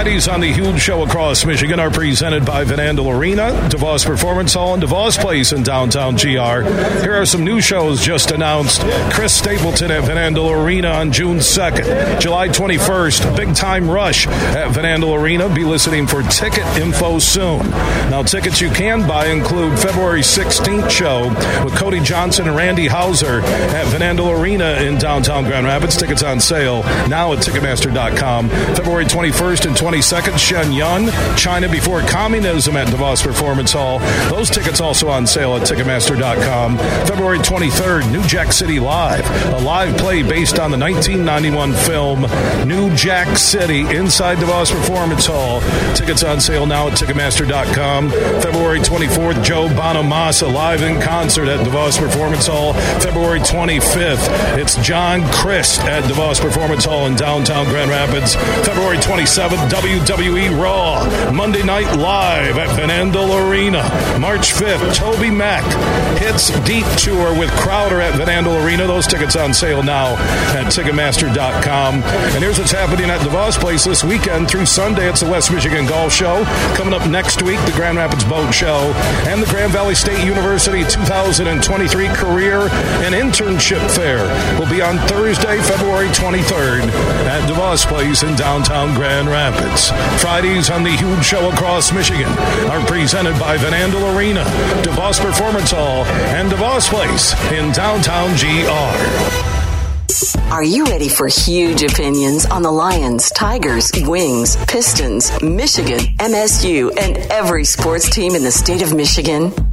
Fridays on the Huge Show across Michigan are presented by Van Andel Arena, DeVos Performance Hall, and DeVos Place in downtown GR. Here are some new shows just announced. Chris Stapleton at Van Andel Arena on June 2nd. July 21st, Big Time Rush at Van Andel Arena. Be listening for ticket info soon. Now, tickets you can buy include February 16th show with Cody Johnson and Randy Houser at Van Andel Arena in downtown Grand Rapids. Tickets on sale now at Ticketmaster.com. February 21st and 22nd, Shen Yun, China Before Communism at DeVos Performance Hall. Those tickets also on sale at Ticketmaster.com. February 23rd, New Jack City Live, a live play based on the 1991 film New Jack City inside DeVos Performance Hall. Tickets on sale now at Ticketmaster.com. February 24th, Joe Bonamassa live in concert at DeVos Performance Hall. February 25th, it's John Crist at DeVos Performance Hall in downtown Grand Rapids. February 27th, WWE Raw, Monday Night Live at Van Andel Arena. March 5th, Toby Mac hits Deep Tour with Crowder at Van Andel Arena. Those tickets on sale now at Ticketmaster.com. And here's what's happening at DeVos Place this weekend through Sunday. It's the West Michigan Golf Show. Coming up next week, the Grand Rapids Boat Show and the Grand Valley State University 2023 Career and Internship Fair will be on Thursday, February 23rd at DeVos Place in downtown Grand Rapids. Fridays on the Huge Show across Michigan are presented by Van Andel Arena, DeVos Performance Hall, and DeVos Place in downtown GR. Are you ready for huge opinions on the Lions, Tigers, Wings, Pistons, Michigan, MSU, and every sports team in the state of Michigan?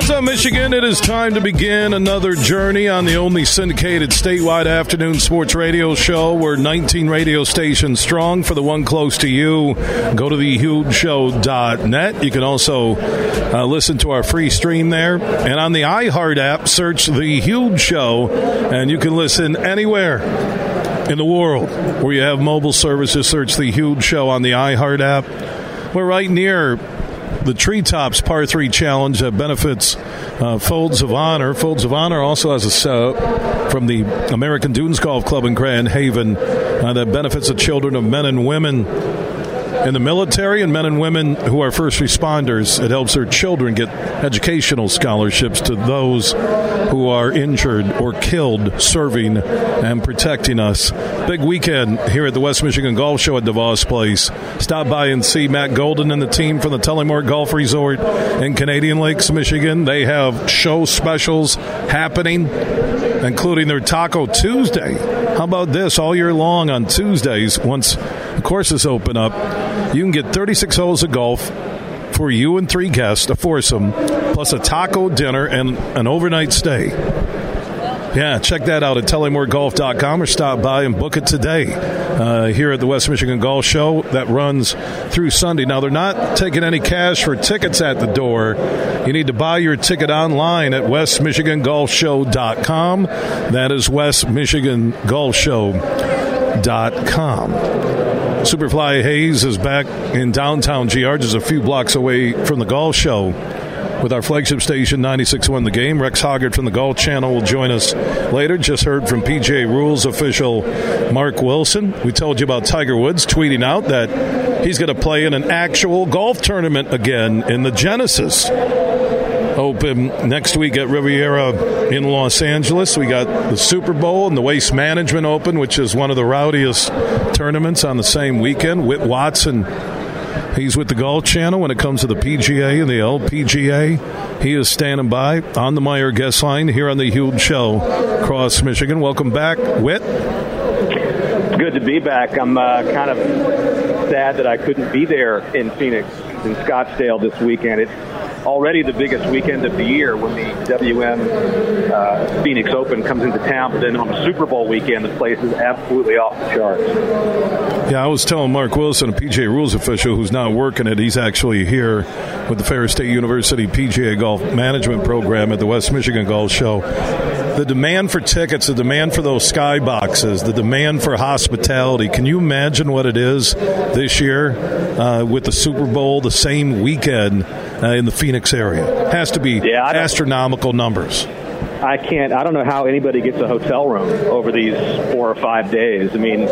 What's up, Michigan? It is time to begin another journey on the only syndicated statewide afternoon sports radio show. We're 19 radio stations strong. For the one close to you, go to thehugeshow.net. You can also uh, listen to our free stream there. And on the iHeart app, search The Huge Show, and you can listen anywhere in the world where you have mobile services. Search The Huge Show on the iHeart app. We're right near the Treetops Par 3 Challenge that benefits uh, Folds of Honor. Folds of Honor also has a uh, from the American Dunes Golf Club in Grand Haven uh, that benefits the children of men and women in the military and men and women who are first responders. It helps their children get educational scholarships to those who are injured or killed serving and protecting us. Big weekend here at the West Michigan Golf Show at DeVos Place. Stop by and see Matt Golden and the team from the Tullymore Golf Resort in Canadian Lakes, Michigan. They have show specials happening, including their Taco Tuesday. How about this all year long on Tuesdays once the courses open up? You can get 36 holes of golf for you and three guests, a foursome, plus a taco dinner and an overnight stay. Yeah, check that out at TullymoreGolf.com or stop by and book it today uh, here at the West Michigan Golf Show that runs through Sunday. Now, they're not taking any cash for tickets at the door. You need to buy your ticket online at WestMichiganGolfShow.com. That is WestMichiganGolfShow.com. Superfly Hayes is back in downtown GR, just a few blocks away from the golf show with our flagship station 96.1 The Game. Rex Hoggard from the Golf Channel will join us later. Just heard from PGA Rules official Mark Wilson. We told you about Tiger Woods tweeting out that he's going to play in an actual golf tournament again in the Genesis Open next week at Riviera in Los Angeles. We got the Super Bowl and the Waste Management Open, which is one of the rowdiest tournaments on the same weekend. Whit Watson He's with the Golf Channel when it comes to the PGA and the LPGA. He is standing by on the Meijer guest line here on the Huge Show, Cross Michigan. Welcome back, Whit. Good to be back. I'm uh, kind of sad that I couldn't be there in Phoenix, in Scottsdale this weekend. It already the biggest weekend of the year when the WM uh, Phoenix Open comes into town. But then on the Super Bowl weekend, the place is absolutely off the charts. Yeah, I was telling Mark Wilson, a PGA rules official who's not working it, he's actually here with the Ferris State University PGA Golf Management Program at the West Michigan Golf Show the demand for tickets, the demand for those skyboxes, the demand for hospitality. Can you imagine what it is this year uh, with the Super Bowl the same weekend uh, in the Phoenix area? Has to be yeah, astronomical numbers. I can't. I don't know how anybody gets a hotel room over these four or five days. I mean,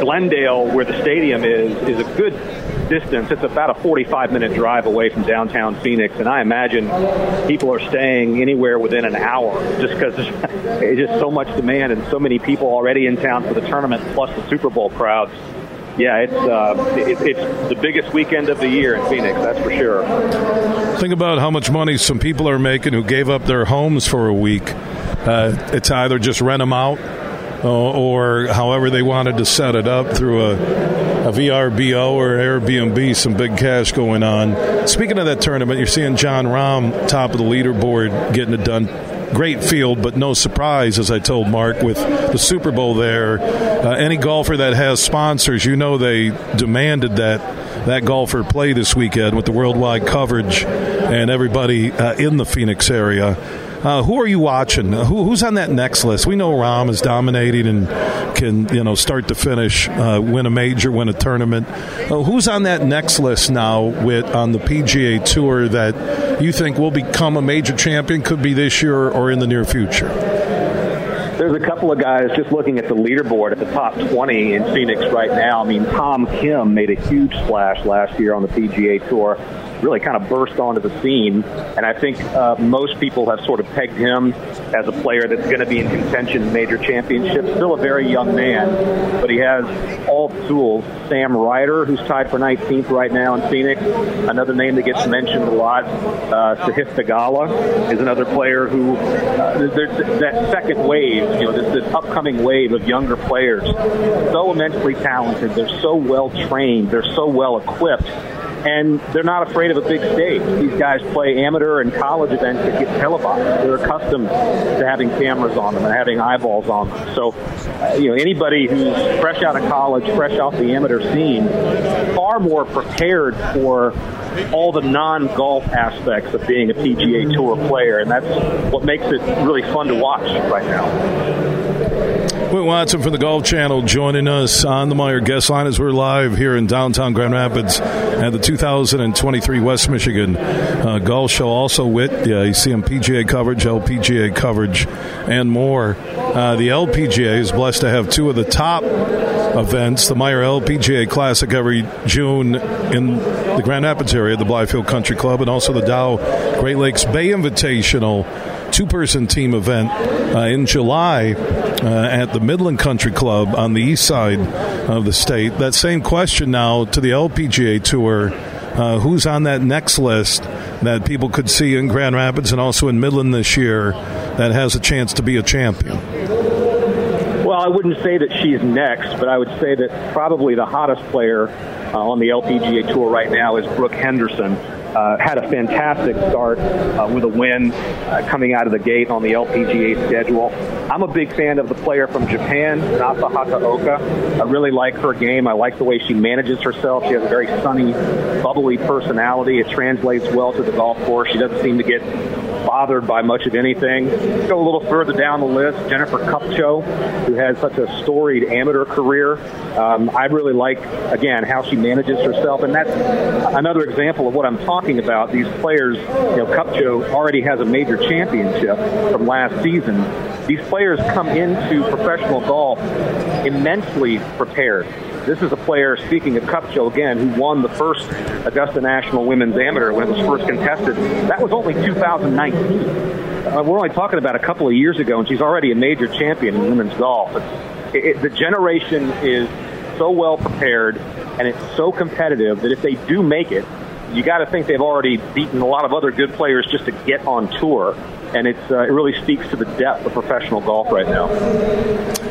Glendale, where the stadium is, is a good distance. It's about a 45 minute drive away from downtown Phoenix, and I imagine people are staying anywhere within an hour just because there's just so much demand and so many people already in town for the tournament, plus the Super Bowl crowds. Yeah, it's uh, it, it's the biggest weekend of the year in Phoenix. That's for sure. Think about how much money some people are making who gave up their homes for a week. Uh, it's either just rent them out uh, or however they wanted to set it up through a, a VRBO or Airbnb, some big cash going on. Speaking of that tournament, you're seeing Jon Rahm top of the leaderboard getting it done great field, but no surprise, as I told Mark, with the Super Bowl there. Uh, any golfer that has sponsors, you know they demanded that that golfer play this weekend with the worldwide coverage and everybody uh, in the Phoenix area. Uh, who are you watching? Uh, who, who's on that next list? We know Rahm is dominating and can you know start to finish, uh, win a major, win a tournament. Uh, who's on that next list now with on the PGA Tour that you think will become a major champion? Could be this year or in the near future. There's a couple of guys just looking at the leaderboard at the top 20 in Phoenix right now. I mean, Tom Kim made a huge splash last year on the PGA Tour really kind of burst onto the scene. And I think uh, most people have sort of pegged him as a player that's going to be in contention in major championships. Still a very young man, but he has all the tools. Sam Ryder, who's tied for 19th right now in Phoenix, another name that gets mentioned a lot. Uh, Sahith Theegala is another player who uh, that second wave, you know, this, this upcoming wave of younger players, so immensely talented. They're so well trained. They're so well equipped and they're not afraid of a big stage. These guys play amateur and college events that get televised. They're accustomed to having cameras on them and having eyeballs on them. So, uh, you know, anybody who's fresh out of college, fresh off the amateur scene, far more prepared for all the non-golf aspects of being a PGA Tour player, and that's what makes it really fun to watch right now. Whit Watson from the Golf Channel joining us on the Meijer guest line as we're live here in downtown Grand Rapids at the 2023 West Michigan uh, Golf Show. Also, Whit, yeah, you see him PGA coverage, LPGA coverage, and more. Uh, the LPGA is blessed to have two of the top events, the Meijer LPGA Classic every June in the Grand Rapids area, the Blythefield Country Club, and also the Dow Great Lakes Bay Invitational two person team event uh, in July uh, at the Midland Country Club on the east side of the state. That same question now to the LPGA Tour. Uh, who's on that next list that people could see in Grand Rapids and also in Midland this year that has a chance to be a champion? Well, I wouldn't say that she's next, but I would say that probably the hottest player uh, on the LPGA Tour right now is Brooke Henderson. Uh, had a fantastic start uh, with a win uh, coming out of the gate on the LPGA schedule. I'm a big fan of the player from Japan, Nasa Hataoka. I really like her game. I like the way she manages herself. She has a very sunny, bubbly personality. It translates well to the golf course. She doesn't seem to get bothered by much of anything. Go a little further down the list, Jennifer Kupcho, who has such a storied amateur career. Um, I really like, again, how she manages herself, and that's another example of what I'm talking about. These players, you know, Kupcho already has a major championship from last season. These players come into professional golf immensely prepared. This is a player, speaking of Kupcho again, who won the first Augusta National Women's Amateur when it was first contested. That was only 2019. Uh, we're only talking about a couple of years ago, and she's already a major champion in women's golf. It, it, the generation is so well prepared, and it's so competitive that if they do make it, you got to think they've already beaten a lot of other good players just to get on tour and it's uh, it really speaks to the depth of professional golf right now.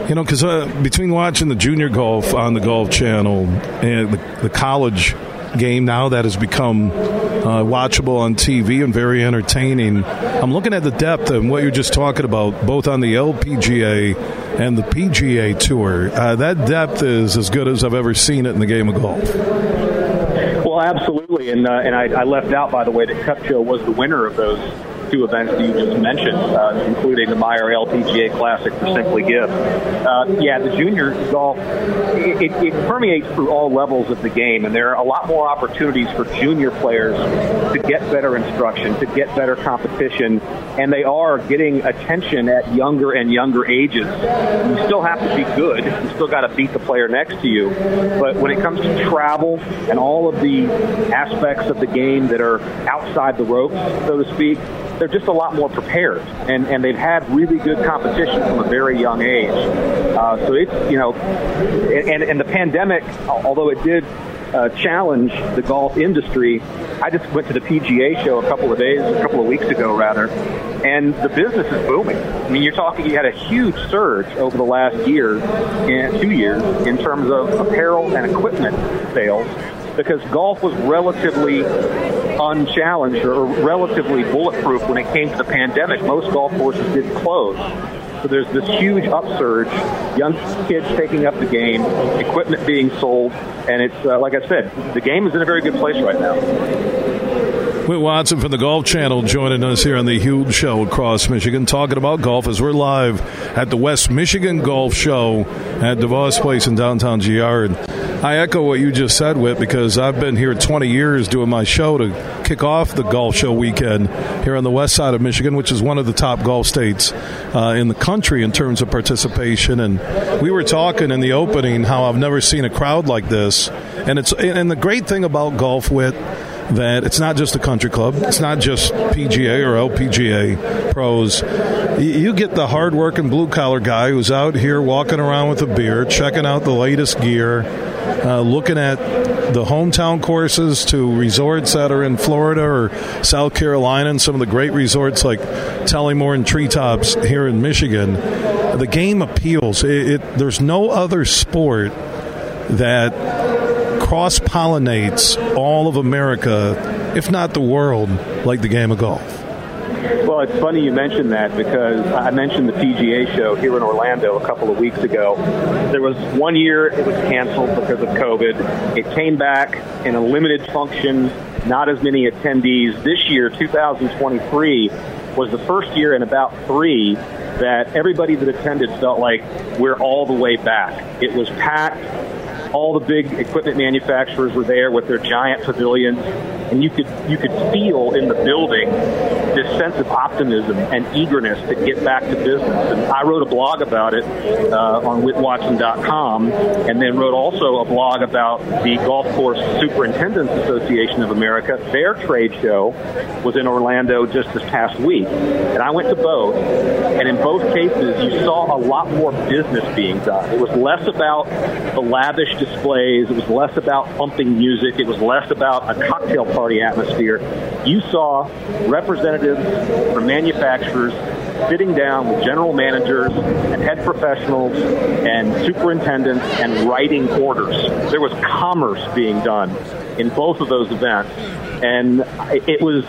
You know, because uh, between watching the junior golf on the Golf Channel and the, the college game now that has become uh, watchable on TV and very entertaining. I'm looking at the depth and what you're just talking about, both on the LPGA and the PGA Tour. Uh, that depth is as good as I've ever seen it in the game of golf. Well, absolutely, and uh, and I, I left out, by the way, that Kupcho was the winner of those two events that you just mentioned, uh, including the Meijer LPGA Classic for Simply Give. Uh, yeah, the junior golf, it, it, permeates through all levels of the game, and there are a lot more opportunities for junior players to get better instruction, to get better competition, and they are getting attention at younger and younger ages. You still have to be good. You still got to beat the player next to you. But when it comes to travel and all of the aspects of the game that are outside the ropes, so to speak, they're just a lot more prepared, and and they've had really good competition from a very young age. Uh, so it's you know, and and the pandemic, although it did uh, challenge the golf industry. I just went to the PGA show a couple of days, a couple of weeks ago, rather, and the business is booming. I mean, you're talking, you had a huge surge over the last year, two years, in terms of apparel and equipment sales because golf was relatively unchallenged or relatively bulletproof when it came to the pandemic. Most golf courses didn't close. So there's this huge upsurge, young kids taking up the game, equipment being sold, and it's uh, like I said, the game is in a very good place right now. Whit Watson from the Golf Channel joining us here on the Huge Show across Michigan, talking about golf as we're live at the West Michigan Golf Show at DeVos Place in downtown GR. I echo what you just said, Whit, because I've been here 20 years doing my show to kick off the golf show weekend here on the west side of Michigan, which is one of the top golf states uh, in the country in terms of participation. And we were talking in the opening how I've never seen a crowd like this. And it's and the great thing about golf, Whit, that it's not just a country club, it's not just PGA or LPGA pros. You get the hardworking blue collar guy who's out here walking around with a beer, checking out the latest gear uh, looking at the hometown courses to resorts that are in Florida or South Carolina and some of the great resorts like Tullymore and Treetops here in Michigan, the game appeals. It, it, there's no other sport that cross pollinates all of America, if not the world, like the game of golf. Well, it's funny you mentioned that because I mentioned the PGA show here in Orlando a couple of weeks ago. There was one year it was canceled because of COVID. It came back in a limited function, not as many attendees. This year, 2023, was the first year in about three that everybody that attended felt like we're all the way back. It was packed all the big equipment manufacturers were there with their giant pavilions, and you could you could feel in the building this sense of optimism and eagerness to get back to business. And I wrote a blog about it uh, on whitwatson.com, and then wrote also a blog about the Golf Course Superintendents Association of America. Their trade show was in Orlando just this past week, and I went to both, and in both cases you saw a lot more business being done. It was less about the lavish displays. It was less about pumping music. It was less about a cocktail party atmosphere. You saw representatives from manufacturers sitting down with general managers and head professionals and superintendents and writing orders. There was commerce being done in both of those events. And it was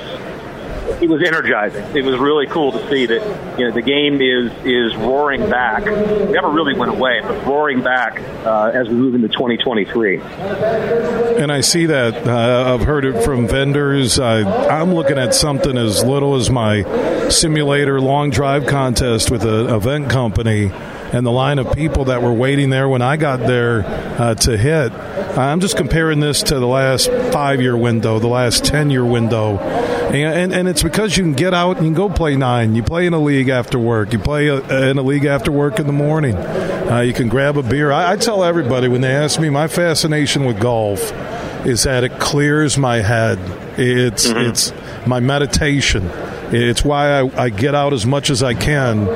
it was energizing. It was really cool to see that you know the game is is roaring back. never really went away, but roaring back uh, as we move into 2023. And I see that. Uh, I've heard it from vendors. I, I'm looking at something as little as my simulator long drive contest with an event company and the line of people that were waiting there when I got there uh, to hit. I'm just comparing this to the last five year window, the last 10 year window. And, and, and, it's because you can get out and you can go play nine. You play in a league after work. You play a, in a league after work in the morning. Uh, you can grab a beer. I, I tell everybody when they ask me, my fascination with golf is that it clears my head. It's mm-hmm. it's my meditation It's why I, I get out as much as I can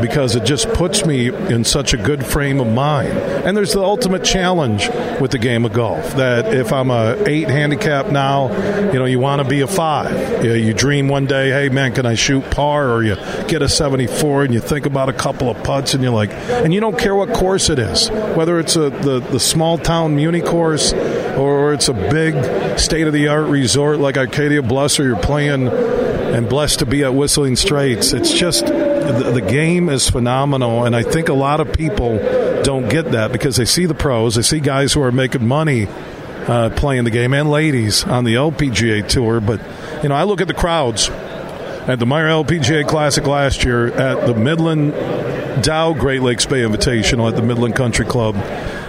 because it just puts me in such a good frame of mind. And there's the ultimate challenge with the game of golf that if I'm a eight handicap now, you know, you want to be a five. You, you dream one day, hey man, can I shoot par? Or you get a 74 and you think about a couple of putts and you're like, and you don't care what course it is, whether it's a the, the small town Muni course or it's a big state of the art resort like Arcadia Bluffs or you're playing and blessed to be at Whistling Straits. It's just the, the, game is phenomenal, and I think a lot of people don't get that because they see the pros, they see guys who are making money uh, playing the game, and ladies on the LPGA tour. But you know, I look at the crowds at the Meijer LPGA Classic last year at the Midland Dow Great Lakes Bay Invitational at the Midland Country Club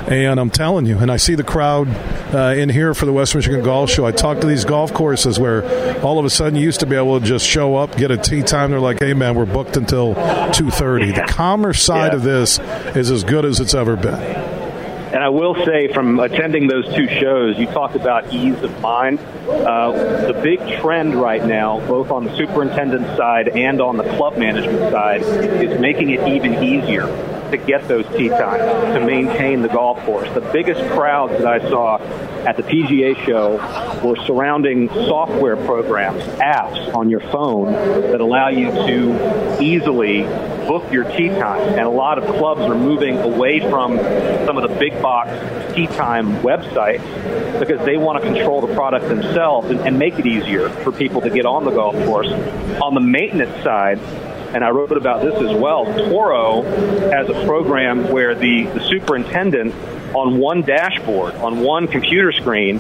and I'm telling you, and I see the crowd uh, in here for the West Michigan Golf Show. I talk to these golf courses where all of a sudden you used to be able to just show up, get a tee time. They're like, "Hey, man, we're booked until 2:30." The commerce side yeah. of this is as good as it's ever been. And I will say, from attending those two shows, you talked about ease of mind. Uh, the big trend right now, both on the superintendent side and on the club management side, is making it even easier to get those tee times, to maintain the golf course. The biggest crowds that I saw at the PGA show were surrounding software programs, apps on your phone that allow you to easily book your tee time. And a lot of clubs are moving away from some of the big box tee time websites because they want to control the product themselves and, and make it easier for people to get on the golf course. On the maintenance side, and I wrote about this as well. Toro has a program where the, the superintendent on one dashboard, on one computer screen,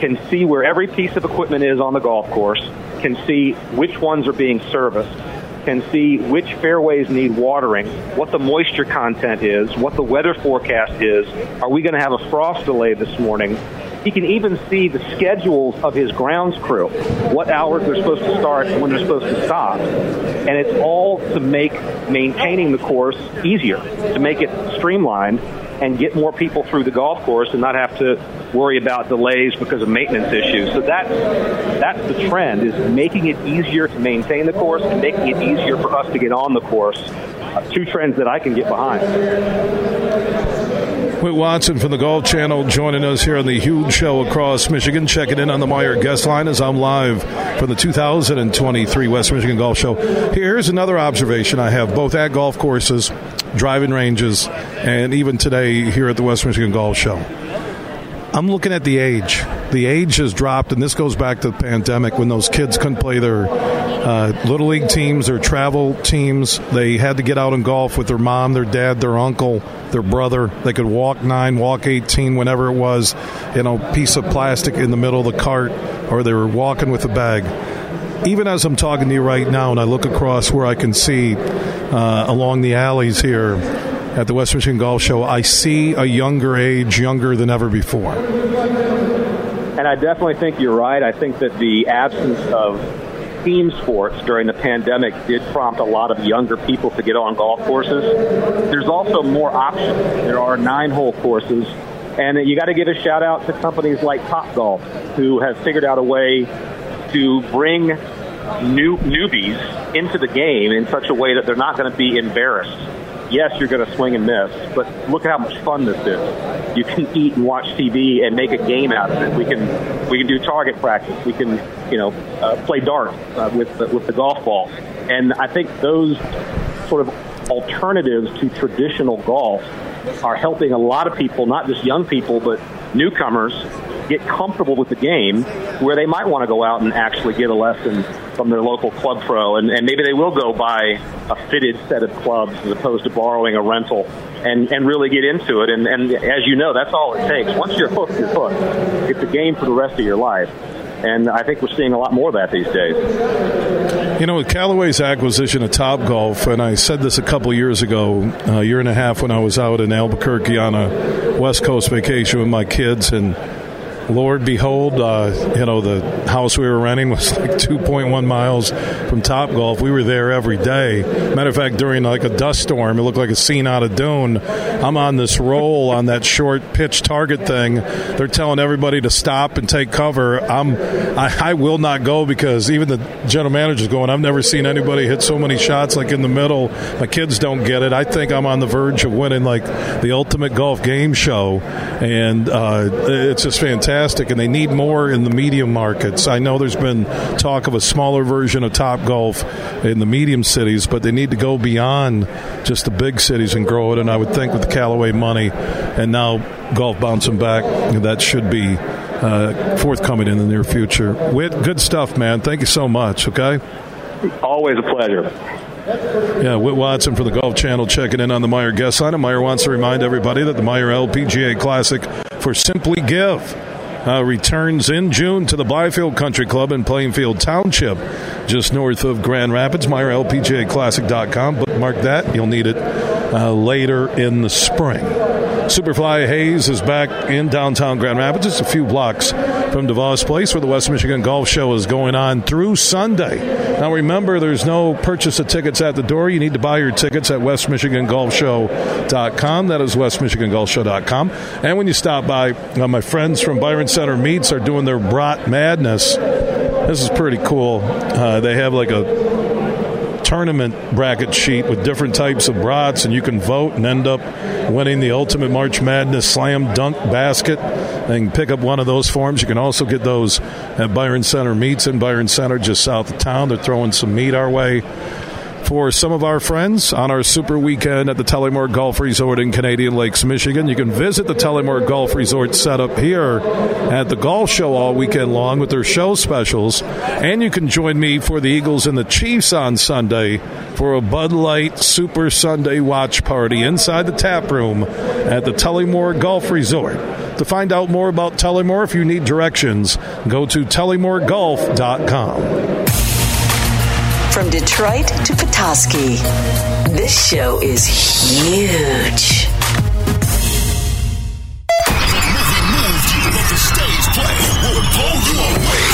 can see where every piece of equipment is on the golf course, can see which ones are being serviced, can see which fairways need watering, what the moisture content is, what the weather forecast is. Are we going to have a frost delay this morning? He can even see the schedules of his grounds crew, what hours they're supposed to start and when they're supposed to stop. And it's all to make maintaining the course easier, to make it streamlined and get more people through the golf course and not have to worry about delays because of maintenance issues. So that's that's the trend is making it easier to maintain the course and making it easier for us to get on the course. Two trends that I can get behind. Whit Watson from the Golf Channel joining us here on the huge show across Michigan. Checking in on the Meijer guest line as I'm live for the 2023 West Michigan Golf Show. Here's another observation I have both at golf courses, driving ranges, and even today here at the West Michigan Golf Show. I'm looking at the age. The age has dropped, and this goes back to the pandemic when those kids couldn't play their uh, little league teams, or travel teams. They had to get out and golf with their mom, their dad, their uncle, their brother. They could walk nine, walk 18, whenever it was, you know, piece of plastic in the middle of the cart, or they were walking with a bag. Even as I'm talking to you right now, and I look across where I can see uh, along the alleys here, at the West Michigan Golf Show, I see a younger age, younger than ever before. And I definitely think you're right. I think that the absence of team sports during the pandemic did prompt a lot of younger people to get on golf courses. There's also more options. There are nine hole courses. And you got to give a shout out to companies like Top Golf, who have figured out a way to bring new newbies into the game in such a way that they're not going to be embarrassed yes, you're going to swing and miss, but look at how much fun this is. You can eat and watch TV and make a game out of it. We can we can do target practice. We can you know uh, play dart uh, with the, with the golf ball, and I think those sort of alternatives to traditional golf are helping a lot of people, not just young people, but newcomers get comfortable with the game where they might want to go out and actually get a lesson from their local club pro. And, and maybe they will go buy a fitted set of clubs as opposed to borrowing a rental and, and really get into it. And, and as you know, that's all it takes. Once you're hooked, you're hooked. It's a game for the rest of your life. And I think we're seeing a lot more of that these days. You know, with Callaway's acquisition of Top Golf, and I said this a couple years ago, a year and a half when I was out in Albuquerque on a West Coast vacation with my kids, and Lord behold, uh, you know, the house we were renting was like 2.1 miles from Top Golf. We were there every day. Matter of fact, during like a dust storm, it looked like a scene out of Dune. I'm on this roll on that short pitch target thing. They're telling everybody to stop and take cover. I'm, I, I will not go because even the general manager's going. I've never seen anybody hit so many shots like in the middle. My kids don't get it. I think I'm on the verge of winning like the ultimate golf game show, and uh, it's just fantastic. And they need more in the medium markets. I know there's been talk of a smaller version of Top Golf in the medium cities, but they need to go beyond just the big cities and grow it. And I would think with the Callaway money and now golf bouncing back, that should be uh, forthcoming in the near future. Whit, good stuff, man. Thank you so much. Okay. Always a pleasure. Yeah, Whit Watson for the Golf Channel checking in on the Meijer guest line. And Meijer wants to remind everybody that the Meijer LPGA Classic for Simply Give uh, returns in June to the Blythefield Country Club in Plainfield Township, just north of Grand Rapids. MeijerLPGAClassic.com. Bookmark that. You'll need it uh, later in the spring. Superfly Hayes is back in downtown Grand Rapids. It's a few blocks from DeVos Place where the West Michigan Golf Show is going on through Sunday. Now remember, there's no purchase of tickets at the door. You need to buy your tickets at westmichigangolfshow.com. That is westmichigangolfshow.com. And when you stop by, uh, my friends from Byron Center Meats are doing their Brat Madness. This is pretty cool. Uh, they have like a tournament bracket sheet with different types of brats, and you can vote and end up winning the Ultimate March Madness Slam Dunk Basket and pick up one of those forms. You can also get those at Byron Center Meats in Byron Center, just south of town. They're throwing some meat our way for some of our friends on our super weekend at the Tullymore Golf Resort in Canadian Lakes, Michigan. You can visit the Tullymore Golf Resort setup here at the golf show all weekend long with their show specials. And you can join me for the Eagles and the Chiefs on Sunday for a Bud Light Super Sunday watch party inside the tap room at the Tullymore Golf Resort. To find out more about Tullymore, if you need directions, go to tullymoregolf.com. From Detroit to Petoskey, this show is huge. the stage play will blow you away.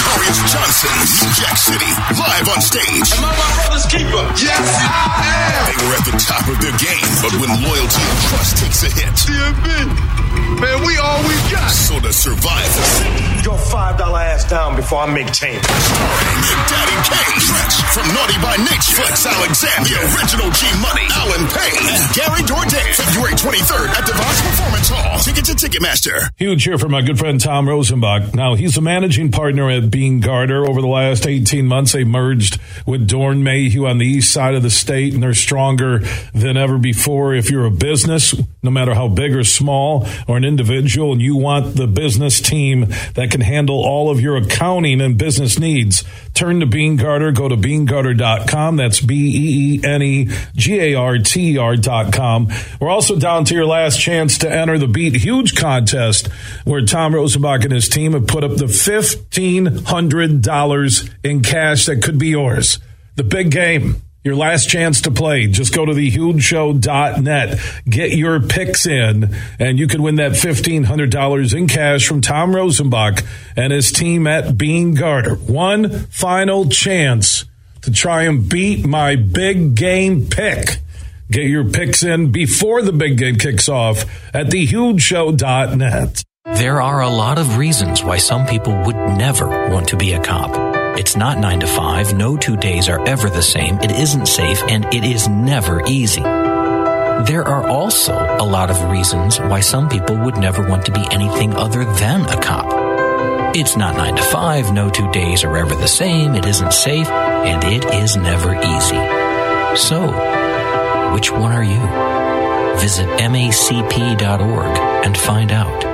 Darius Johnson, New Jack City, live on stage. Am I my brother's keeper? Yes, I am. They were at the top of their game, but when loyalty and trust takes a hit, DMB, man, we all we got. So to survive this, Your five dollar ass down before I make change. starring Daddy Kane, Treach from Naughty by Nature, Flex Alexander, the original G Money, Allen Payne, and Gary Dourdan. February 23rd at DeVos Performance Hall. Ticket to Ticketmaster. Huge here for my good friend Tom Rosenbach. Now, he's a managing partner at Beene Garter. Over the last 18 months, they merged with Doeren Mayhew on the east side of the state, and they're stronger than ever before. If you're a business, no matter how big or small, or an individual, and you want the business team that can handle all of your accounting and business needs, turn to Beene Garter. Go to beenegarter.com. That's B E E N E G A R T R.com. We're also down to your last chance to enter the Beat Huge contest where Tom Rosenbach and his team have put up the $1,500 in cash that could be yours. The big game. Your last chance to play. Just go to thehugeshow.net. Get your picks in, and you can win that $1,500 in cash from Tom Rosenbach and his team at Beene Garter. One final chance to try and beat my big game pick. Get your picks in before the big game kicks off at thehugeshow.net. There are a lot of reasons why some people would never want to be a cop. It's not nine to five. No two days are ever the same. It isn't safe and it is never easy. There are also a lot of reasons why some people would never want to be anything other than a cop. It's not nine to five. No two days are ever the same. It isn't safe and it is never easy. So, which one are you? Visit macp.org and find out.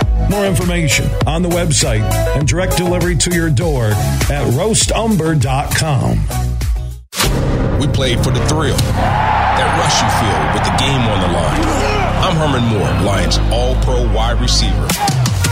More information on the website and direct delivery to your door at roastumber.com. We played for the thrill, that rush you feel with the game on the line. I'm Herman Moore, Lions All Pro wide receiver.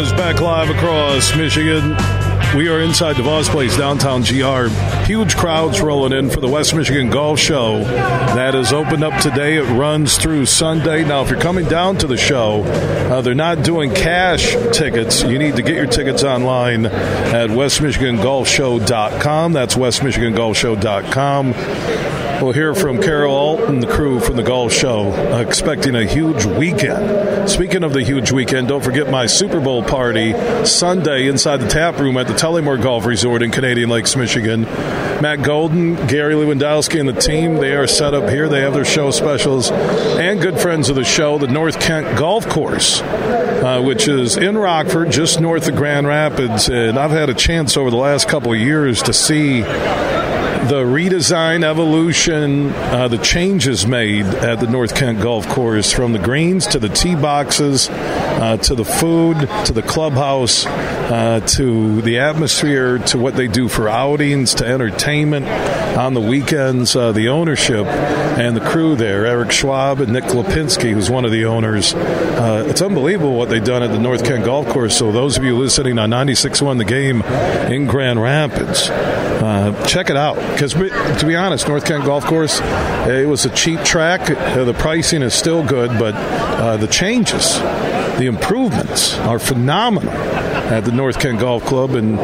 Is back live across Michigan. We are inside DeVos Place, downtown GR. Huge crowds rolling in for the West Michigan Golf Show. That is opened up today. It runs through Sunday. Now, if you're coming down to the show, uh, they're not doing cash tickets. You need to get your tickets online at westmichigangolfshow.com. That's westmichigangolfshow.com. We'll hear from Carolyn Alt, the crew from the Golf Show, expecting a huge weekend. Speaking of the huge weekend, don't forget my Super Bowl party Sunday inside the tap room at the Tullymore Golf Resort in Canadian Lakes, Michigan. Matt Golden, Gary Lewandowski, and the team, they are set up here. They have their show specials and good friends of the show, the North Kent Golf Course, uh, which is in Rockford, just north of Grand Rapids. And I've had a chance over the last couple of years to see the redesign, evolution, uh, the changes made at the North Kent Golf Course from the greens to the tee boxes uh, to the food to the clubhouse uh, to the atmosphere to what they do for outings to entertainment on the weekends. Uh, the ownership and the crew there, Eric Schwab and Nick Lapienski, who's one of the owners. Uh, it's unbelievable what they've done at the North Kent Golf Course. So, those of you listening on 96.1 The Game in Grand Rapids, check it out because to be honest, North Kent Golf Course, it was a cheap track. The pricing is still good, but uh, the changes, the improvements are phenomenal at the North Kent Golf Club. And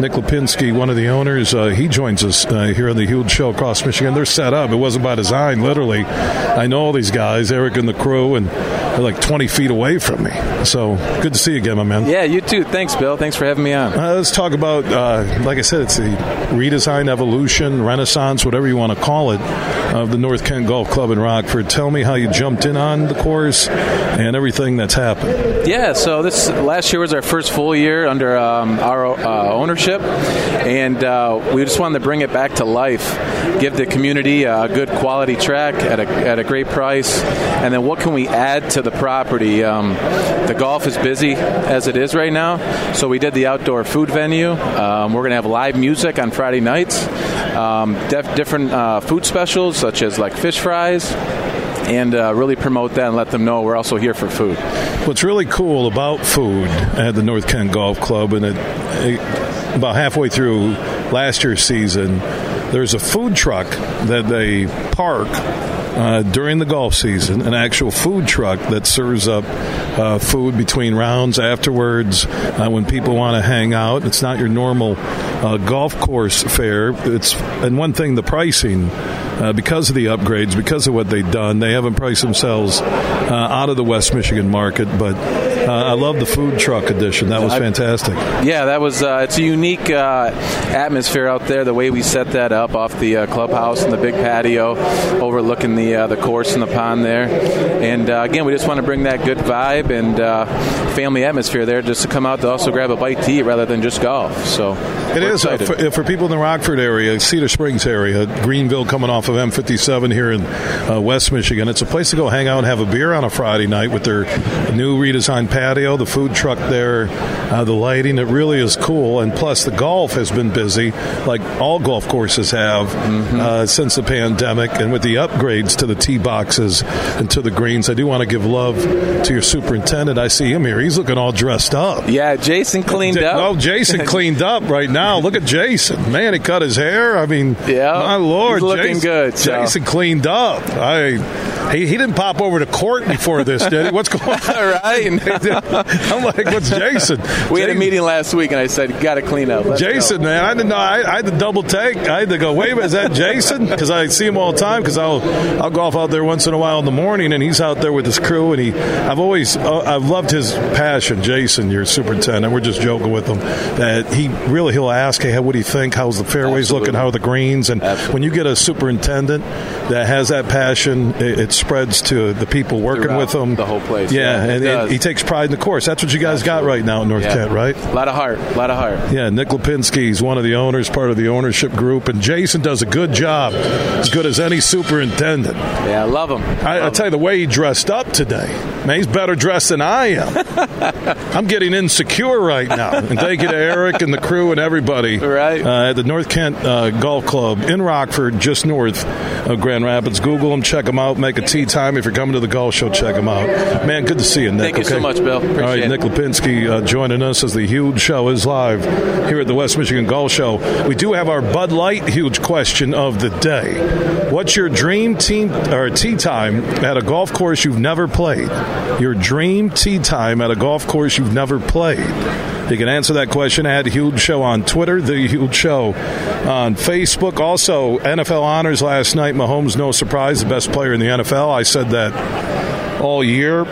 Nick Lapienski, one of the owners, uh, he joins us uh, here on the Huge Show across Michigan. They're set up. It wasn't by design, literally. I know all these guys, Eric and the crew, and they're like 20 feet away from me. So good to see you again, my man. Yeah, you too. Thanks, Bill. Thanks for having me on. Uh, let's talk about, uh, like I said, it's the redesign, evolution, renaissance, whatever you want to call it, of the North Kent Golf Club in Rockford. Tell me how you jumped in on the course and everything that's happened. Yeah, so this last year was our first full year under um, our uh, ownership, and uh, we just wanted to bring it back to life, give the community a good quality track at a, at a great price, and then what can we add to the property? Um, the golf is busy as it is right now, so we did the outdoor food venue. Um, we're going to have live music on Friday nights, um, def- different uh, food specials such as like fish fries and uh, really promote that and let them know we're also here for food. What's really cool about food at the North Kent Golf Club, and it, it, about halfway through last year's season, there's a food truck that they park uh, during the golf season, an actual food truck that serves up uh, food between rounds afterwards uh, when people want to hang out. It's not your normal uh, golf course fare. It's and one thing, the pricing. Uh, because of the upgrades, because of what they've done, they haven't priced themselves out of the West Michigan market. But I love the food truck edition. That was fantastic. Yeah, that was. Uh, it's a unique uh, atmosphere out there. The way we set that up off the uh, clubhouse and the big patio, overlooking the the course and the pond there. And again, we just want to bring that good vibe and family atmosphere there, just to come out to also grab a bite to eat rather than just golf. So it is for, for, people in the Rockford area, Cedar Springs area, Greenville, coming off of M57 here in uh, West Michigan. It's a place to go hang out and have a beer on a Friday night with their new redesigned patio, the food truck there, uh, the lighting. It really is cool. And plus, the golf has been busy, like all golf courses have mm-hmm. uh, since the pandemic. And with the upgrades to the tee boxes and to the greens, I do want to give love to your superintendent. I see him here. He's looking all dressed up. Yeah, Jason cleaned up. Oh, Jason cleaned up right now. Look at Jason. Man, he cut his hair. I mean, yeah, my lord, He's looking Jason, good. So. Jason cleaned up. I he, he didn't pop over to court before this, did he? What's going on? right. I'm like, what's Jason? We had a meeting last week, and I said, "Got to clean up." Let's Jason, go. man, I didn't know. I, I had to double take. I had to go. Wait is that Jason? Because I see him all the time. Because I'll I'll golf out there once in a while in the morning, and he's out there with his crew. And he, I've always uh, I've loved his passion. Jason, your superintendent. We're just joking with him that he really he'll ask, hey, what do you think? How's the fairways Absolutely. looking? How are the greens? And Absolutely. when you get a superintendent that has that passion, it, it spreads to the people working Throughout with him. the whole place. Yeah, Yeah, it and, he takes pride in the course. That's what you guys got right now in North Yeah. Kent, right? A lot of heart. A lot of heart. Yeah, Nick Lapienski is one of the owners, part of the ownership group, and Jason does a good job, as good as any superintendent. Yeah, I love him. I, I tell you, the way he dressed up today, man, he's better dressed than I am. I'm getting insecure right now. And thank you to Eric and the crew and everybody Right. uh, at the North Kent uh, Golf Club in Rockford, just north of Grand Rapids. Google them, check them out, make a tee time. If you're coming to the golf show, check them out. Man, good to see you, Nick. Thank you so much, Bill. All right, Appreciate. Nick Lapienski uh, joining us as the huge show is live here at the West Michigan Golf Show. We do have our Bud Light huge question of the day. What's your dream team or tee time at a golf course you've never played? Your dream tee time at a golf course you've never played. You can answer that question at Huge Show on Twitter, The Huge Show on Facebook. Also, NFL honors last night. Mahomes, no surprise, the best player in the NFL. I said that all year.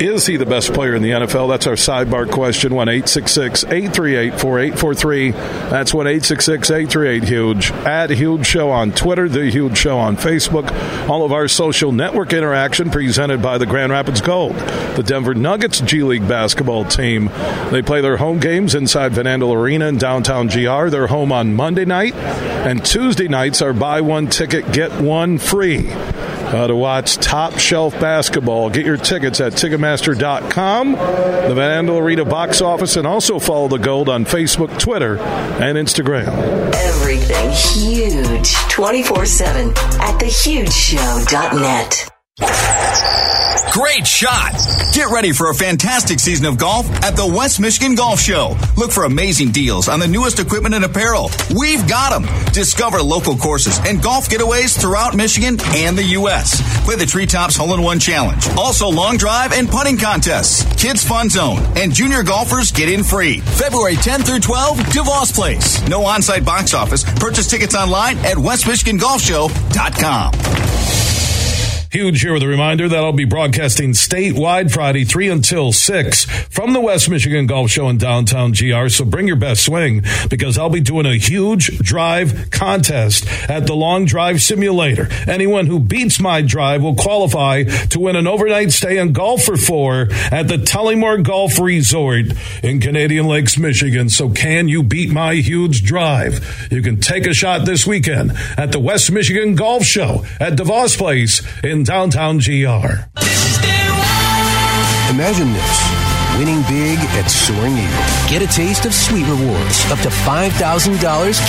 Is he the best player in the NFL? That's our sidebar question. 1 838 4843. That's 1 838 Huge. At Huge Show on Twitter, The Huge Show on Facebook. All of our social network interaction presented by the Grand Rapids Gold, the Denver Nuggets G League basketball team. They play their home games inside Van Andel Arena in downtown GR. They're home on Monday night, and Tuesday nights are buy one ticket, get one free uh, to watch top shelf basketball. Get your tickets at Ticketmaster.com, the Van Andel Arena box office, and also follow the Gold on Facebook, Twitter, and Instagram. Everything huge 24 7 at thehugeshow.net. Great shot! Get ready for a fantastic season of golf at the West Michigan Golf Show. Look for amazing deals on the newest equipment and apparel. We've got them. Discover local courses and golf getaways throughout Michigan and the U.S. Play the Treetops Hole in One Challenge. Also, long drive and putting contests, Kids Fun Zone, and junior golfers get in free. February 10 through 12, DeVos Place. No on site box office. Purchase tickets online at westmichigangolfshow.com. Huge here with a reminder that I'll be broadcasting statewide Friday, 3 until 6 from the West Michigan Golf Show in downtown GR. So bring your best swing because I'll be doing a huge drive contest at the Long Drive Simulator. Anyone who beats my drive will qualify to win an overnight stay and golf for four at the Tullymore Golf Resort in Canadian Lakes, Michigan. So can you beat my huge drive? You can take a shot this weekend at the West Michigan Golf Show at DeVos Place in downtown GR. Imagine this. Winning big at Soaring Eagle. Get a taste of sweet rewards up to $5,000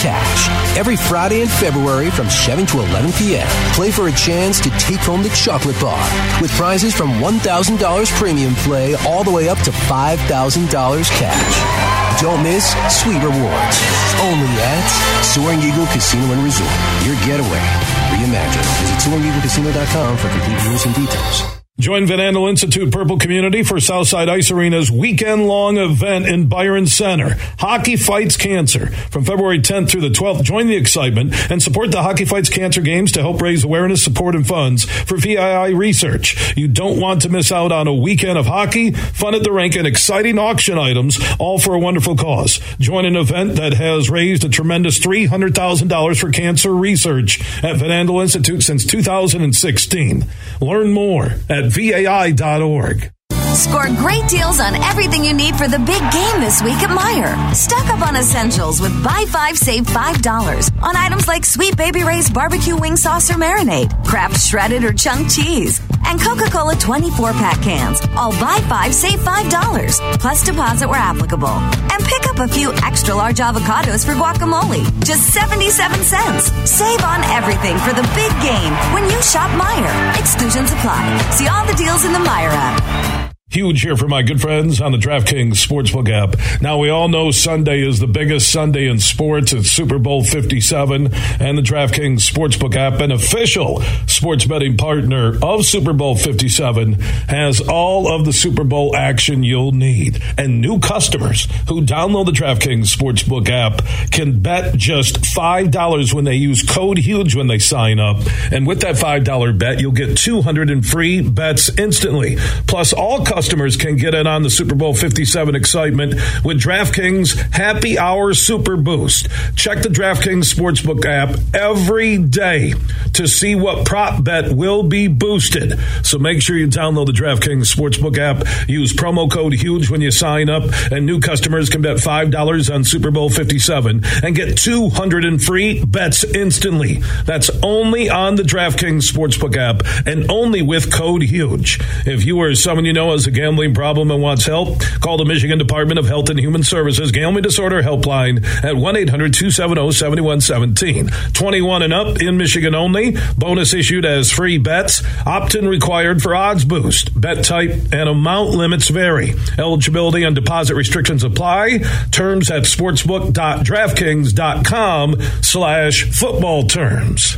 cash every Friday in February from 7 to 11 p.m. Play for a chance to take home the chocolate bar with prizes from $1,000 premium play all the way up to $5,000 cash. Don't miss sweet rewards. Only at Soaring Eagle Casino and Resort. Your getaway. Reimagine. Visit SoaringEagleCasino.com for complete rules and details. Join Van Andel Institute Purple Community for Southside Ice Arena's weekend long event in Byron Center. Hockey Fights Cancer from February 10th through the 12th. Join the excitement and support the Hockey Fights Cancer Games to help raise awareness, support, and funds for VAI research. You don't want to miss out on a weekend of hockey, fun at the rink, and exciting auction items, all for a wonderful cause. Join an event that has raised a tremendous $300,000 for cancer research at Van Andel Institute since 2016. Learn more at vai.org. Score great deals on everything you need for the big game this week at Meijer. Stock up on essentials with buy five, save five dollars on items like Sweet Baby Ray's barbecue wing sauce or marinade, Kraft shredded or chunk cheese, and Coca-Cola 24 pack cans. All buy five, save five dollars plus deposit where applicable. And pick up a few extra large avocados for guacamole, just 77 cents. Save on everything for the big game when you shop Meijer. Exclusions apply. See all the deals in the Meijer app. Huge here for my good friends on the DraftKings Sportsbook app. Now, we all know Sunday is the biggest Sunday in sports. It's Super Bowl 57, and the DraftKings Sportsbook app, an official sports betting partner of Super Bowl 57, has all of the Super Bowl action you'll need. And new customers who download the DraftKings Sportsbook app can bet just $5 when they use code HUGE when they sign up. And with that $5 bet, you'll get 200 in free bets instantly. Plus, all customers customers can get in on the Super Bowl 57 excitement with DraftKings Happy Hour Super Boost. Check the DraftKings Sportsbook app every day to see what prop bet will be boosted. So make sure you download the DraftKings Sportsbook app. Use promo code HUGE when you sign up, and new customers can bet $5 on Super Bowl 57 and get 200 in free bets instantly. That's only on the DraftKings Sportsbook app and only with code HUGE. If you or someone you know has a gambling problem and wants help, call the Michigan Department of Health and Human Services Gambling Disorder Helpline at 1 800 270 7117. 21 and up in Michigan only. Bonus issued as free bets. Opt in required for odds boost. Bet type and amount limits vary. Eligibility and deposit restrictions apply. Terms at sportsbook.draftkings.com slash football terms.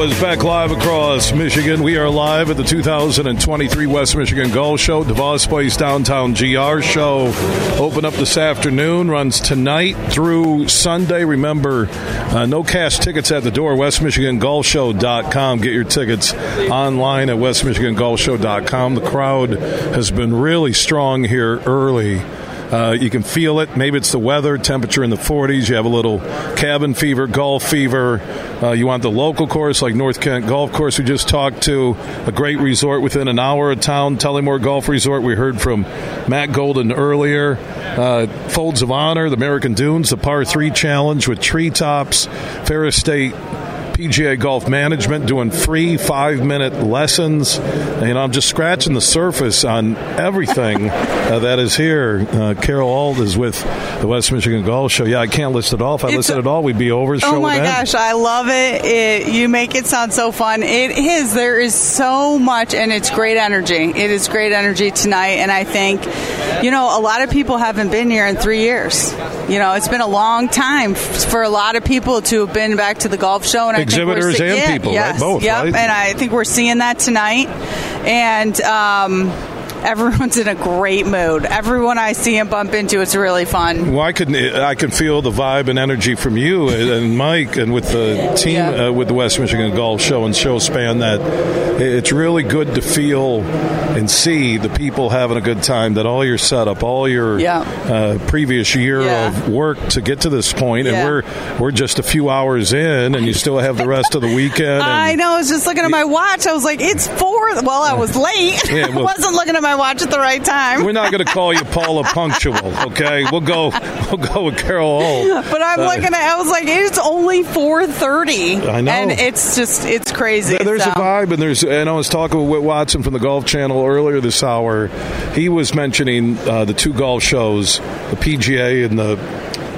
Is back live across Michigan. We are live at the 2023 West Michigan Golf Show, DeVos Place Downtown GR Show. Open up this afternoon, runs tonight through Sunday. Remember, uh, no cash tickets at the door. WestMichiganGolfShow.com. Get your tickets online at WestMichiganGolfShow.com. The crowd has been really strong here early. Uh, you can feel it. Maybe it's the weather, temperature in the 40s. You have a little cabin fever, golf fever. Uh, you want the local course like North Kent Golf Course. We just talked to a great resort within an hour of town, Tullymore Golf Resort. We heard from Matt Golden earlier. Uh, Folds of Honor, the American Dunes, the Par 3 Challenge with treetops, Ferris State PGA Golf Management doing free five minute lessons. And you know, I'm just scratching the surface on everything uh, that is here. Uh, Carol Alt is with the West Michigan Golf Show. Yeah, I can't list it all. If I It's listed it all, we'd be over. The show Oh my gosh, I love it. it. You make it sound so fun. It is. There is so much, and it's great energy. It is great energy tonight, and I think, you know, a lot of people haven't been here in three years. You know, it's been a long time for a lot of people to have been back to the golf show, and I Exhibitors see- and yeah, people, right? yes, Both, Yep, right? and I think we're seeing that tonight, and. Um, Everyone's in a great mood. Everyone I see and bump into, it's really fun. Well, I can I can feel the vibe and energy from you and Mike and with the team Yeah. uh, with the West Michigan Golf Show and Show Span that it's really good to feel and see the people having a good time. That all your setup, all your Yeah. uh, previous year Yeah. of work to get to this point, and we're we're just a few hours in, and you still have the rest of the weekend. I know. I was just looking at my watch. I was like, "It's four. Well, I was late. Yeah, well- I wasn't looking at my watch at the right time. we're not going to call you Paula Punctual, okay? We'll go we'll go with Carol Holt. But I'm Uh, looking at. I was like, "It's only 4:30." I know. and it's just it's crazy. Yeah, there's so. a vibe, and there's. And I was talking with Whit Watson from the Golf Channel earlier this hour. He was mentioning uh, the two golf shows, the PGA and the,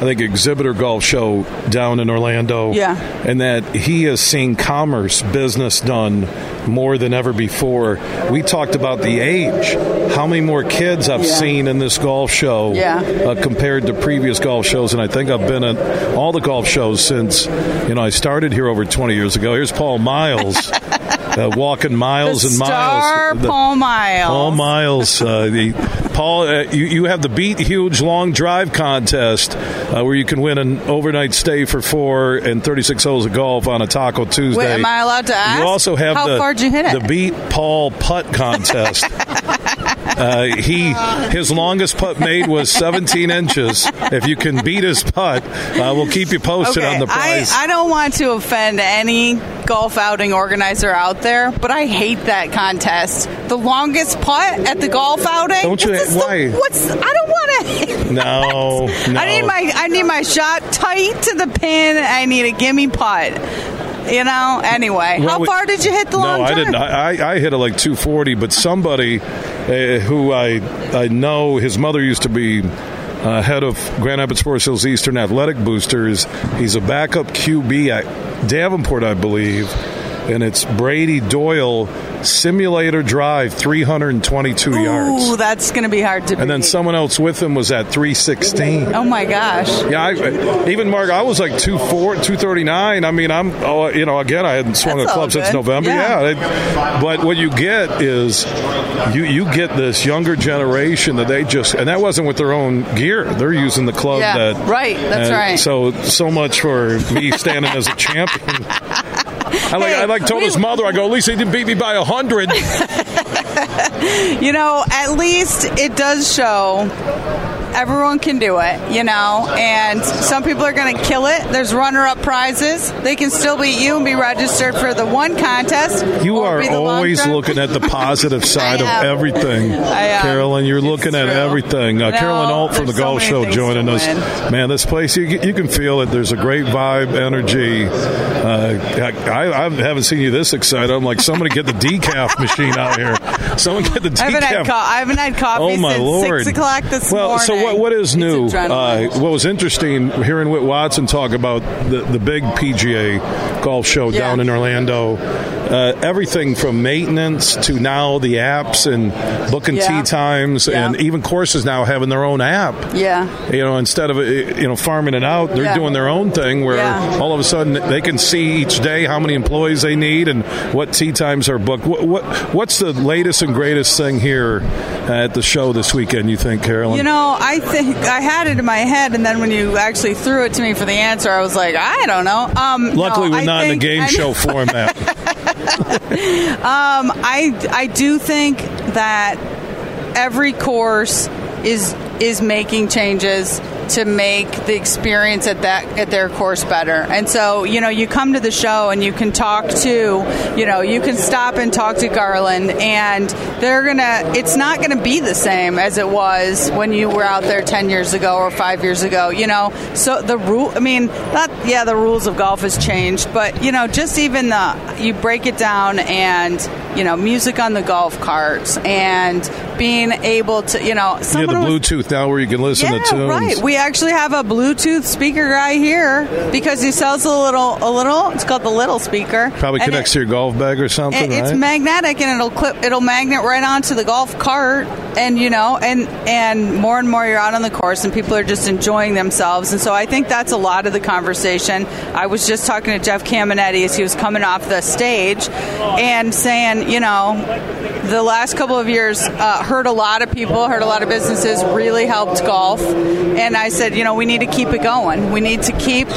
I think, Exhibitor Golf Show down in Orlando. Yeah. and that he has seen commerce business done more than ever before. We talked about the age. How many more kids I've Yeah. seen in this golf show Yeah. uh, compared to previous golf shows, and I think I've been at all the golf shows since you know I started here over 20 years ago. Here's Paul Miles, uh, walking miles and miles. The- Paul Miles. Paul Miles, uh, the Paul, uh, you, you have the Beat Huge Long Drive contest uh, where you can win an overnight stay for four and 36 holes of golf on a Taco Tuesday. Wait, am I allowed to ask? You also have How the, far'd you hit it? the Beat Paul Putt contest. Uh, he his longest putt made was 17 inches. If you can beat his putt, uh, we'll keep you posted Okay, on the I, prize. I don't want to offend any golf outing organizer out there, but I hate that contest. The longest putt at the golf outing. Don't you- why? what's I don't want to. no, no. I need my I need my shot tight to the pin. I need a gimme putt. You know. Anyway, Well, how we- far did you hit the long no, I didn't. I, I hit it like 240, but somebody uh, who I I know, his mother used to be uh, head of Grand Rapids Forest Hills Eastern Athletic Boosters. He's a backup QB at Davenport, I believe, and it's Brady Doyle simulator drive 322 yards. Ooh, that's going to be hard to. And then someone else with him was at 316. Oh my gosh. Yeah, I, even Mark, I was like 24, 239. I mean, I'm, oh, you know, again, I hadn't swung That's a club since. November. Yeah. Yeah. it- but what you get is you, you get this younger generation that they just, and that wasn't with their own gear. They're using the club Yeah, that. right, that's right. So, so much for me standing as a champion. I like, I like told his mother, I go, at least he didn't beat me by a hundred. you know, at least it does show everyone can do it, you know, and some people are going to kill it. There's runner up prizes. They can still beat you and be registered for the one contest. You are be the long always looking at the positive side of everything, I. Carolyn. You're looking at true. everything. Uh, No, Carolyn Alt from the so Golf Show joining us. Man, this place you you can feel it. There's a great vibe, energy. Uh, I, I haven't seen you this excited. I'm like, somebody get the decaf machine out here. Someone get the decaf. I haven't had, co- I haven't had coffee Oh my since lord! six o'clock this well, morning. so what? What is new? Uh, what was interesting hearing Whit Watson talk about the the big PGA golf show Yeah. down in Orlando. Uh, everything from maintenance to now the apps and booking Yeah. tee times, Yeah. and even courses now having their own app. yeah. You know, instead of uh, you know farming it out, they're doing their own thing where all of a sudden they can see each day how many employees they need and what tee times are booked. What, what what's the latest and greatest thing here at the show this weekend? You think, Carolyn? You know, I think I had it in my head, and then when you actually threw it to me for the answer, I was like, I don't know. Um, Luckily, no, we're I not in a game I- show format. Um, I I do think that every course is is making changes to make the experience at that at their course better. And so, you know, you come to the show and you can talk to, you know, you can stop and talk to Garland and they're going to it's not going to be the same as it was when you were out there 10 years ago or 5 years ago, you know. So the rule I mean, not yeah, the rules of golf has changed, but you know, just even the you break it down and you know, music on the golf carts and being able to, you know, yeah, the someone was- Bluetooth now where you can listen yeah, to tunes. right. We actually have a Bluetooth speaker guy here because he sells a little, a little. It's called the little speaker. Probably And connects it- to your golf bag or something, it- it's magnetic and it'll clip. It'll magnet right onto the golf cart, and you know, and and more and more you're out on the course, and people are just enjoying themselves. And so I think that's a lot of the conversation. I was just talking to Jeff Caminetti as he was coming off the stage, and saying, you know, the last couple of years uh, hurt a lot of people, hurt a lot of businesses, really helped golf. And I said, you know, we need to keep it going. We need to keep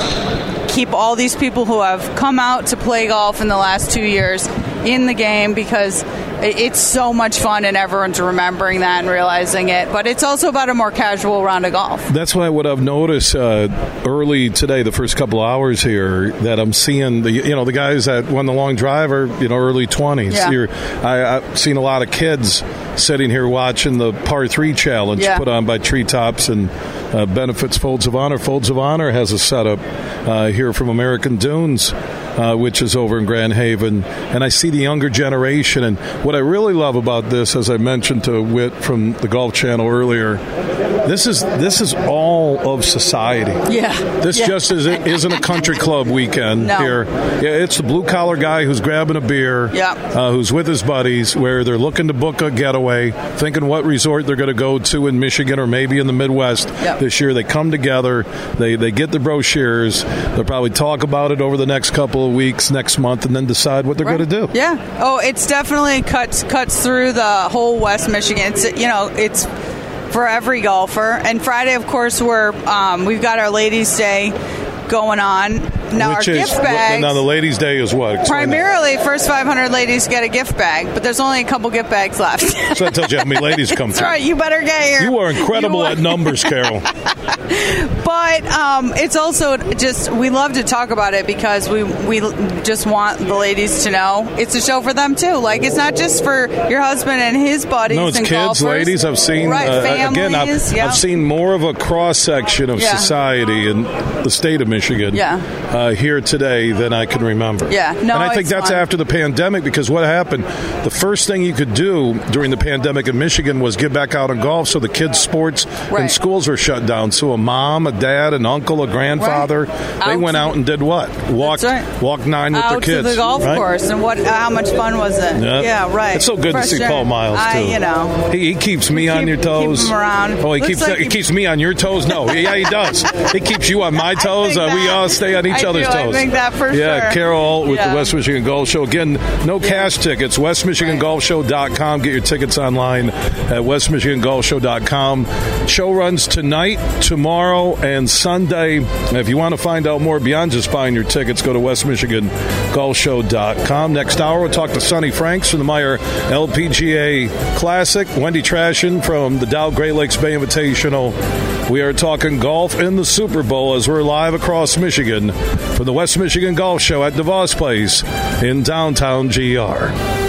keep all these people who have come out to play golf in the last two years in the game because it's so much fun and everyone's remembering that and realizing it. But it's also about a more casual round of golf. That's why what I've noticed uh, early today, the first couple hours here, that I'm seeing the you know the guys that won the long drive are you know early twenties. Yeah. I, I've seen a lot of kids sitting here watching the par three challenge Yeah. put on by Treetops and uh, benefits Folds of Honor. Folds of Honor has a setup uh, here from American Dunes. Uh, which is over in Grand Haven, and I see the younger generation. And what I really love about this, as I mentioned to Whit from the Golf Channel earlier, this is this is all of society. Yeah. This Yeah. just isn't, isn't a country club weekend No. here. Yeah, it's the blue collar guy who's grabbing a beer, Yeah. uh, who's with his buddies, where they're looking to book a getaway, thinking what resort they're going to go to in Michigan or maybe in the Midwest Yep. this year. They come together, they they get the brochures, they'll probably talk about it over the next couple of weeks, next month, and then decide what they're going to do. Yeah. Oh, it's definitely cuts cuts through the whole West Michigan. It's you know it's for every golfer. And Friday, of course, we're um, we've got our Ladies' Day going on. Now Which our is gift bags. now the ladies' day is what? Explain that. Primarily, first 500 ladies get a gift bag, but there's only a couple gift bags left. So that tells you how many ladies come That's through. right. You better get here. You are incredible You at numbers, Carol. But um, it's also just we love to talk about it because we we just want the ladies to know it's a show for them too. Like it's not just for your husband and his buddies. No, it's and kids, golfers. ladies. I've seen right uh, families. again. I've, yeah. I've seen more of a cross section of Yeah. society in the state of Michigan. Yeah. Uh, here today than I can remember. Yeah, no, and I think that's fun. after the pandemic because what happened? The first thing you could do during the pandemic in Michigan was get back out and golf. So the kids' sports Right. and schools were shut down. So a mom, a dad, an uncle, a grandfather, they Out went out and did what? Walked, right. walked nine with out their kids. to the golf right? course and what? How much fun was it? Yeah. Yeah, right. It's so good Fresh to see. Paul Miles too. I, you know, he, he keeps me on your toes. keep him around. Oh, he Looks keeps like he, he- keeps me on your toes. No, yeah, he does. he keeps you on my toes. Uh, we all stay on each other's do, I think that for yeah, sure. Carol with Yeah. the West Michigan Golf Show. Again, no cash tickets. WestMichiganGolfShow.com. Get your tickets online at WestMichiganGolfShow.com. Show runs tonight, tomorrow, and Sunday. If you want to find out more beyond just buying your tickets, go to WestMichiganGolfShow.com. Next hour, we'll talk to Sonny Franks from the Meijer LPGA Classic. Wendy Trashin from the Dow Great Lakes Bay Invitational. We are talking golf in the Super Bowl as we're live across Michigan from the West Michigan Golf Show at DeVos Place in downtown GR.